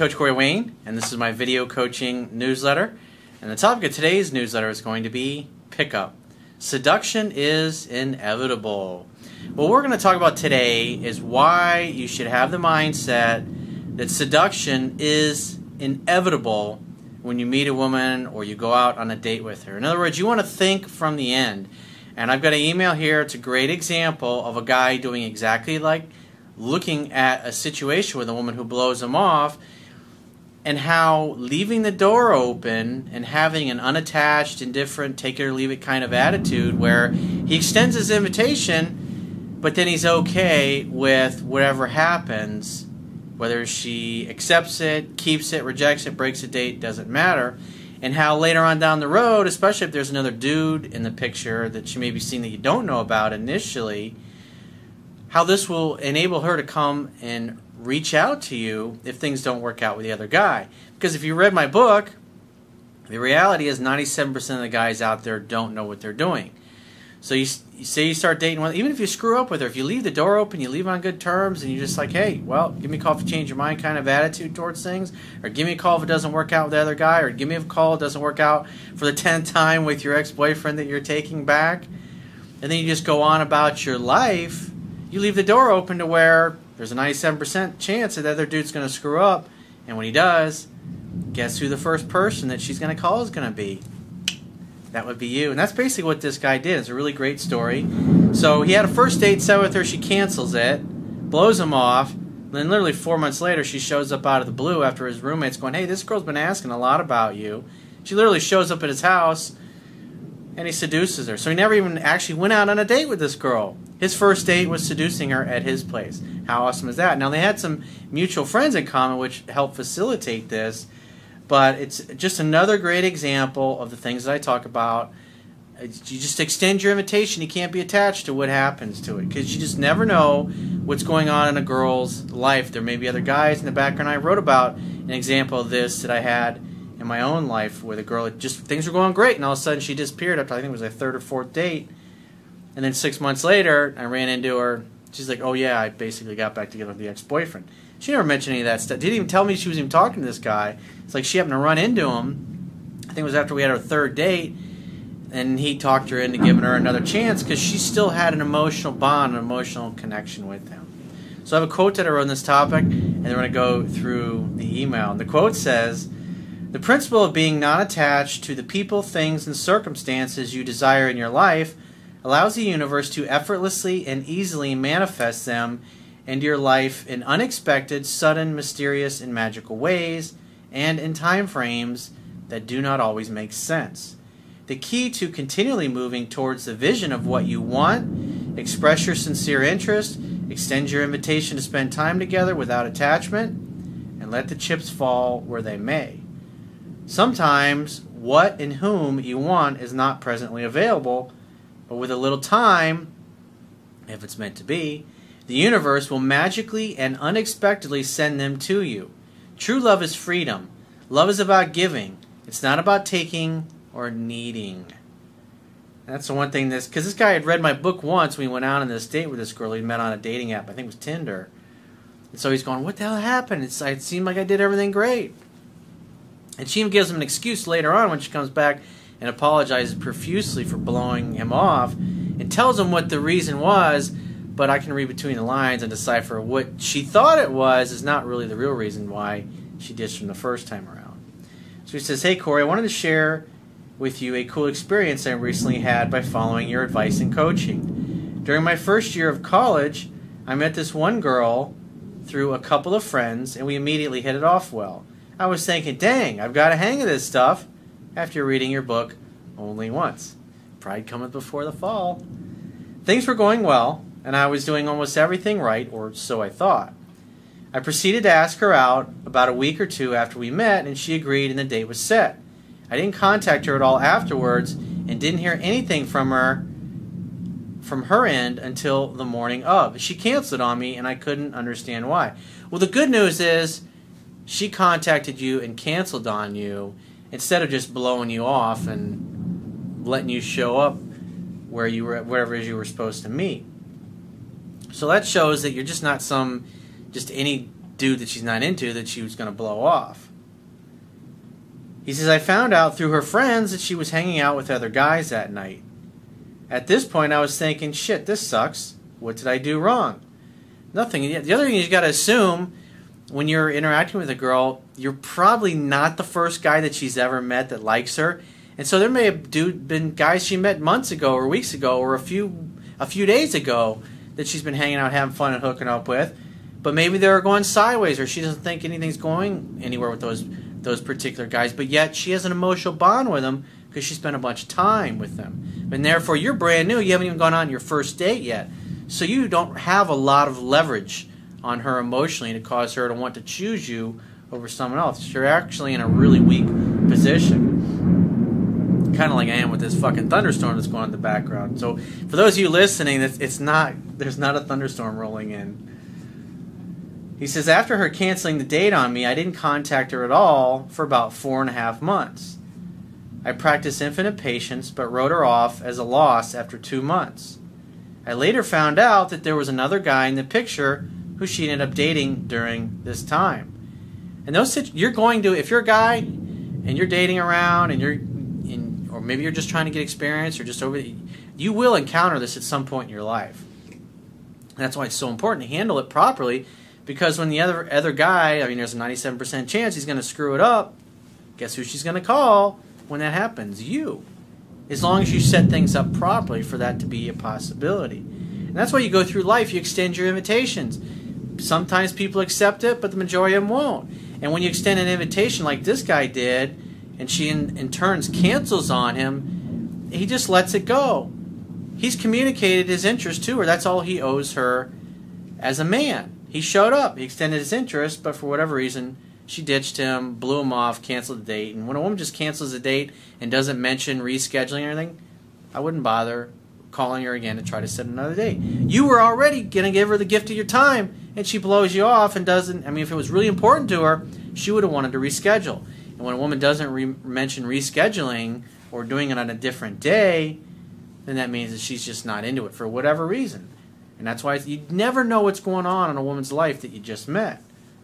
Coach Corey Wayne, and this is my video coaching newsletter. And the topic of today's newsletter is going to be pickup. Seduction is inevitable. What we're going to talk about today is why you should have the mindset that seduction is inevitable when you meet a woman or you go out on a date with her. In other words, you want to think from the end. And I've got an email here. It's a great example of a guy doing exactly like looking at a situation with a woman who blows him off and how leaving the door open and having an unattached, indifferent, take it or leave it kind of attitude where he extends his invitation, but then he's okay with whatever happens, whether she accepts it, keeps it, rejects it, breaks a date, doesn't matter. And how later on down the road, especially if there's another dude in the picture that she may be seeing that you don't know about initially, how this will enable her to come and reach out to you if things don't work out with the other guy. Because if you read my book, the reality is 97% of the guys out there don't know what they're doing. So you, you say you start dating one, even if you screw up with her, if you leave the door open, you leave on good terms, and you're just like, hey, well, give me a call if you change your mind kind of attitude towards things, or give me a call if it doesn't work out with the other guy, or give me a call if it doesn't work out for the 10th time with your ex boyfriend that you're taking back, and then you just go on about your life you leave the door open to where there's a 97% chance that the other dude's going to screw up. And when he does, guess who the first person that she's going to call is going to be? That would be you. And that's basically what this guy did. It's a really great story. So he had a first date set with her. She cancels it, blows him off. Then, literally four months later, she shows up out of the blue after his roommate's going, Hey, this girl's been asking a lot about you. She literally shows up at his house and he seduces her. So he never even actually went out on a date with this girl. His first date was seducing her at his place. How awesome is that? Now they had some mutual friends in common which helped facilitate this, but it's just another great example of the things that I talk about. You just extend your invitation. You can't be attached to what happens to it because you just never know what's going on in a girl's life. There may be other guys in the background. I wrote about an example of this that I had in my own life with a girl. It just things were going great, and all of a sudden she disappeared after I think it was a third or fourth date. And then six months later, I ran into her. She's like, "Oh yeah, I basically got back together with the ex-boyfriend." She never mentioned any of that stuff. Didn't even tell me she was even talking to this guy. It's like she happened to run into him. I think it was after we had our third date, and he talked her into giving her another chance because she still had an emotional bond, an emotional connection with him. So I have a quote that I wrote on this topic, and then we're going to go through the email. And the quote says. The principle of being non attached to the people, things, and circumstances you desire in your life allows the universe to effortlessly and easily manifest them into your life in unexpected, sudden, mysterious, and magical ways, and in time frames that do not always make sense. The key to continually moving towards the vision of what you want, express your sincere interest, extend your invitation to spend time together without attachment, and let the chips fall where they may. Sometimes what and whom you want is not presently available, but with a little time, if it's meant to be, the universe will magically and unexpectedly send them to you. True love is freedom. Love is about giving. It's not about taking or needing. That's the one thing this because this guy had read my book once. We went out on this date with this girl he met on a dating app. I think it was Tinder. And so he's going, "What the hell happened? It's, it seemed like I did everything great." And she even gives him an excuse later on when she comes back and apologizes profusely for blowing him off and tells him what the reason was, but I can read between the lines and decipher what she thought it was is not really the real reason why she ditched him the first time around. So he says, Hey Corey, I wanted to share with you a cool experience I recently had by following your advice and coaching. During my first year of college, I met this one girl through a couple of friends and we immediately hit it off well. I was thinking, dang, I've got a hang of this stuff after reading your book only once. Pride cometh before the fall. Things were going well, and I was doing almost everything right, or so I thought. I proceeded to ask her out about a week or two after we met, and she agreed, and the date was set. I didn't contact her at all afterwards, and didn't hear anything from her from her end until the morning of. She canceled on me, and I couldn't understand why. Well, the good news is she contacted you and canceled on you instead of just blowing you off and letting you show up where you were wherever you were supposed to meet. So that shows that you're just not some just any dude that she's not into that she was going to blow off. He says, I found out through her friends that she was hanging out with other guys that night. At this point, I was thinking, shit, this sucks. What did I do wrong? Nothing. The other thing you got to assume when you're interacting with a girl, you're probably not the first guy that she's ever met that likes her. And so there may have been guys she met months ago or weeks ago or a few a few days ago that she's been hanging out, having fun, and hooking up with. But maybe they're going sideways, or she doesn't think anything's going anywhere with those those particular guys. But yet she has an emotional bond with them because she spent a bunch of time with them. And therefore, you're brand new. You haven't even gone on your first date yet, so you don't have a lot of leverage on her emotionally to cause her to want to choose you over someone else. You're actually in a really weak position. Kind of like I am with this fucking thunderstorm that's going on in the background. So, for those of you listening, it's not there's not a thunderstorm rolling in. He says after her canceling the date on me, I didn't contact her at all for about four and a half months. I practiced infinite patience, but wrote her off as a loss after two months. I later found out that there was another guy in the picture who she ended up dating during this time. And those you're going to if you're a guy and you're dating around and you're in, or maybe you're just trying to get experience or just over you will encounter this at some point in your life. And that's why it's so important to handle it properly because when the other other guy, I mean there's a 97% chance he's going to screw it up. Guess who she's going to call when that happens? You. As long as you set things up properly for that to be a possibility. And that's why you go through life, you extend your invitations sometimes people accept it, but the majority of them won't. And when you extend an invitation like this guy did, and she in, in turns cancels on him, he just lets it go. He's communicated his interest to her. That's all he owes her as a man. He showed up, he extended his interest, but for whatever reason, she ditched him, blew him off, canceled the date. And when a woman just cancels a date and doesn't mention rescheduling or anything, I wouldn't bother calling her again to try to set another date. You were already going to give her the gift of your time, and she blows you off and doesn't. I mean, if it was really important to her, she would have wanted to reschedule. And when a woman doesn't re- mention rescheduling or doing it on a different day, then that means that she's just not into it for whatever reason. And that's why you never know what's going on in a woman's life that you just met.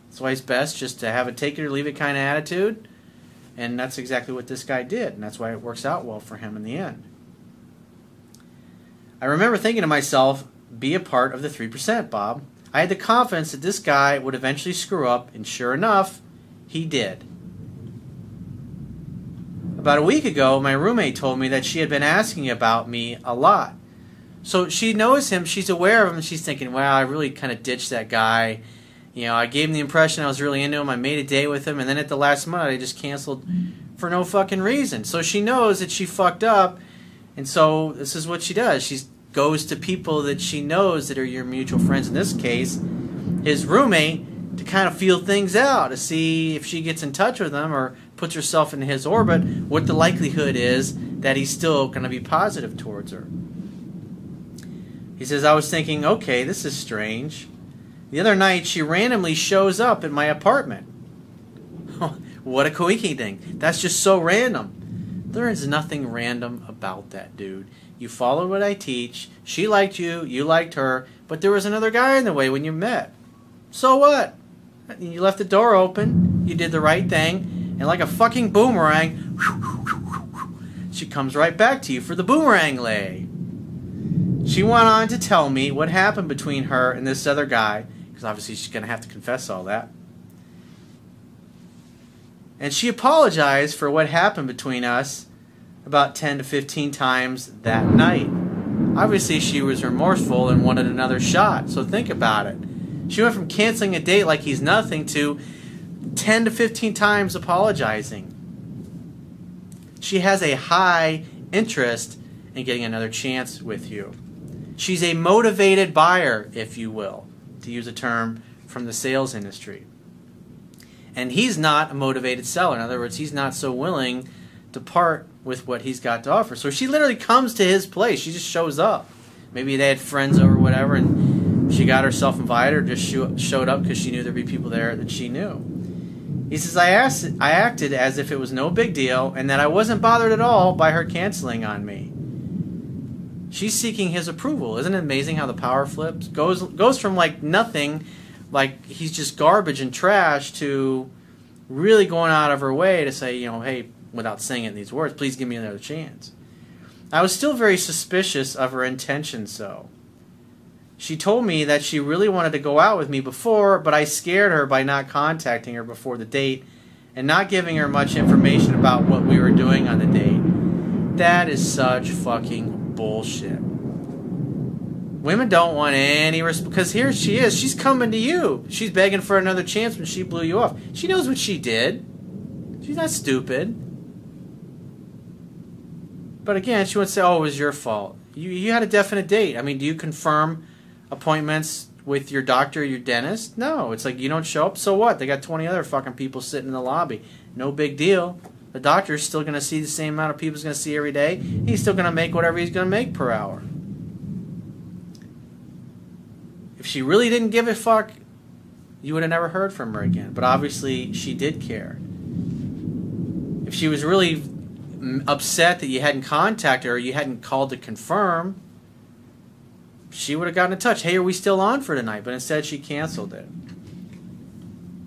That's why it's best just to have a take it or leave it kind of attitude. And that's exactly what this guy did. And that's why it works out well for him in the end. I remember thinking to myself, be a part of the 3%, Bob. I had the confidence that this guy would eventually screw up, and sure enough, he did. About a week ago, my roommate told me that she had been asking about me a lot. So she knows him, she's aware of him, she's thinking, wow, I really kind of ditched that guy. You know, I gave him the impression I was really into him, I made a date with him, and then at the last minute, I just canceled for no fucking reason. So she knows that she fucked up, and so this is what she does. She goes to people that she knows that are your mutual friends. In this case, his roommate, to kind of feel things out, to see if she gets in touch with him or puts herself in his orbit, what the likelihood is that he's still going to be positive towards her. He says, I was thinking, okay, this is strange. The other night, she randomly shows up at my apartment. what a coinky thing. That's just so random. There is nothing random about that, dude. You followed what I teach. She liked you. You liked her. But there was another guy in the way when you met. So what? You left the door open. You did the right thing. And like a fucking boomerang, she comes right back to you for the boomerang lay. She went on to tell me what happened between her and this other guy, because obviously she's going to have to confess all that. And she apologized for what happened between us about 10 to 15 times that night. Obviously, she was remorseful and wanted another shot, so think about it. She went from canceling a date like he's nothing to 10 to 15 times apologizing. She has a high interest in getting another chance with you. She's a motivated buyer, if you will, to use a term from the sales industry and he's not a motivated seller. In other words, he's not so willing to part with what he's got to offer. So she literally comes to his place. She just shows up. Maybe they had friends over, whatever, and she got herself invited or just showed up because she knew there'd be people there that she knew. He says, I, asked, I acted as if it was no big deal and that I wasn't bothered at all by her canceling on me. She's seeking his approval. Isn't it amazing how the power flips? Goes, goes from like nothing like he's just garbage and trash to really going out of her way to say, you know, hey, without saying it in these words, please give me another chance. I was still very suspicious of her intentions, though. She told me that she really wanted to go out with me before, but I scared her by not contacting her before the date and not giving her much information about what we were doing on the date. That is such fucking bullshit. Women don't want any resp- because here she is. She's coming to you. She's begging for another chance when she blew you off. She knows what she did. She's not stupid. But again, she wouldn't say, "Oh, it was your fault. You you had a definite date. I mean, do you confirm appointments with your doctor, your dentist? No. It's like you don't show up. So what? They got twenty other fucking people sitting in the lobby. No big deal. The doctor's still going to see the same amount of people he's going to see every day. He's still going to make whatever he's going to make per hour. If she really didn't give a fuck, you would have never heard from her again. But obviously, she did care. If she was really upset that you hadn't contacted her, you hadn't called to confirm, she would have gotten in touch. Hey, are we still on for tonight? But instead, she canceled it.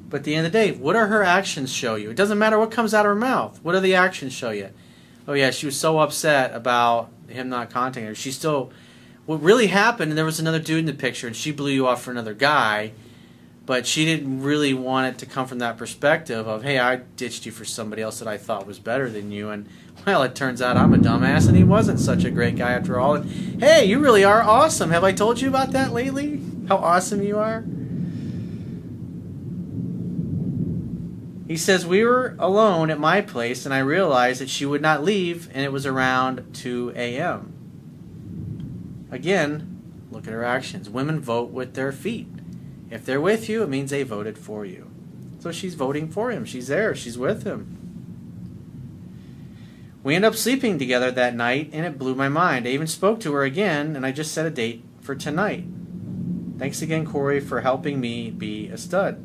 But at the end of the day, what are her actions show you? It doesn't matter what comes out of her mouth. What do the actions show you? Oh yeah, she was so upset about him not contacting her. She still. What really happened? And there was another dude in the picture, and she blew you off for another guy. But she didn't really want it to come from that perspective of, hey, I ditched you for somebody else that I thought was better than you, and well, it turns out I'm a dumbass, and he wasn't such a great guy after all. And hey, you really are awesome. Have I told you about that lately? How awesome you are? He says, We were alone at my place, and I realized that she would not leave, and it was around 2 a.m. Again, look at her actions. Women vote with their feet. If they're with you, it means they voted for you. So she's voting for him. She's there. She's with him. We end up sleeping together that night, and it blew my mind. I even spoke to her again, and I just set a date for tonight. Thanks again, Corey, for helping me be a stud.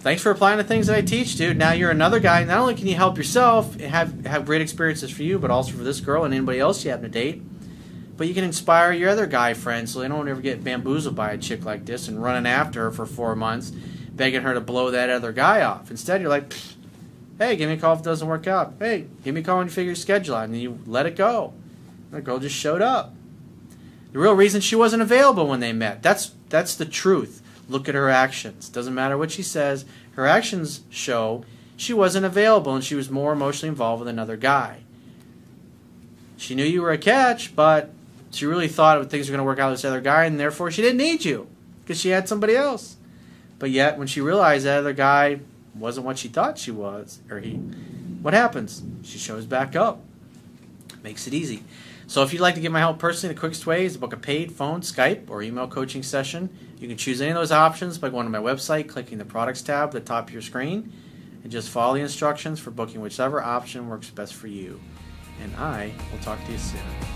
Thanks for applying the things that I teach, dude. Now you're another guy. Not only can you help yourself and have have great experiences for you, but also for this girl and anybody else you happen to date. But you can inspire your other guy friends so they don't ever get bamboozled by a chick like this and running after her for four months, begging her to blow that other guy off. Instead, you're like, hey, give me a call if it doesn't work out. Hey, give me a call when you figure your schedule out. And you let it go. The girl just showed up. The real reason she wasn't available when they met. That's that's the truth. Look at her actions. Doesn't matter what she says. Her actions show she wasn't available and she was more emotionally involved with another guy. She knew you were a catch, but she really thought things were going to work out with this other guy, and therefore she didn't need you because she had somebody else. But yet, when she realized that other guy wasn't what she thought she was, or he, what happens? She shows back up. Makes it easy. So if you'd like to get my help personally, the quickest way is to book a paid phone, Skype, or email coaching session. You can choose any of those options by going to my website, clicking the products tab at the top of your screen, and just follow the instructions for booking whichever option works best for you. And I will talk to you soon.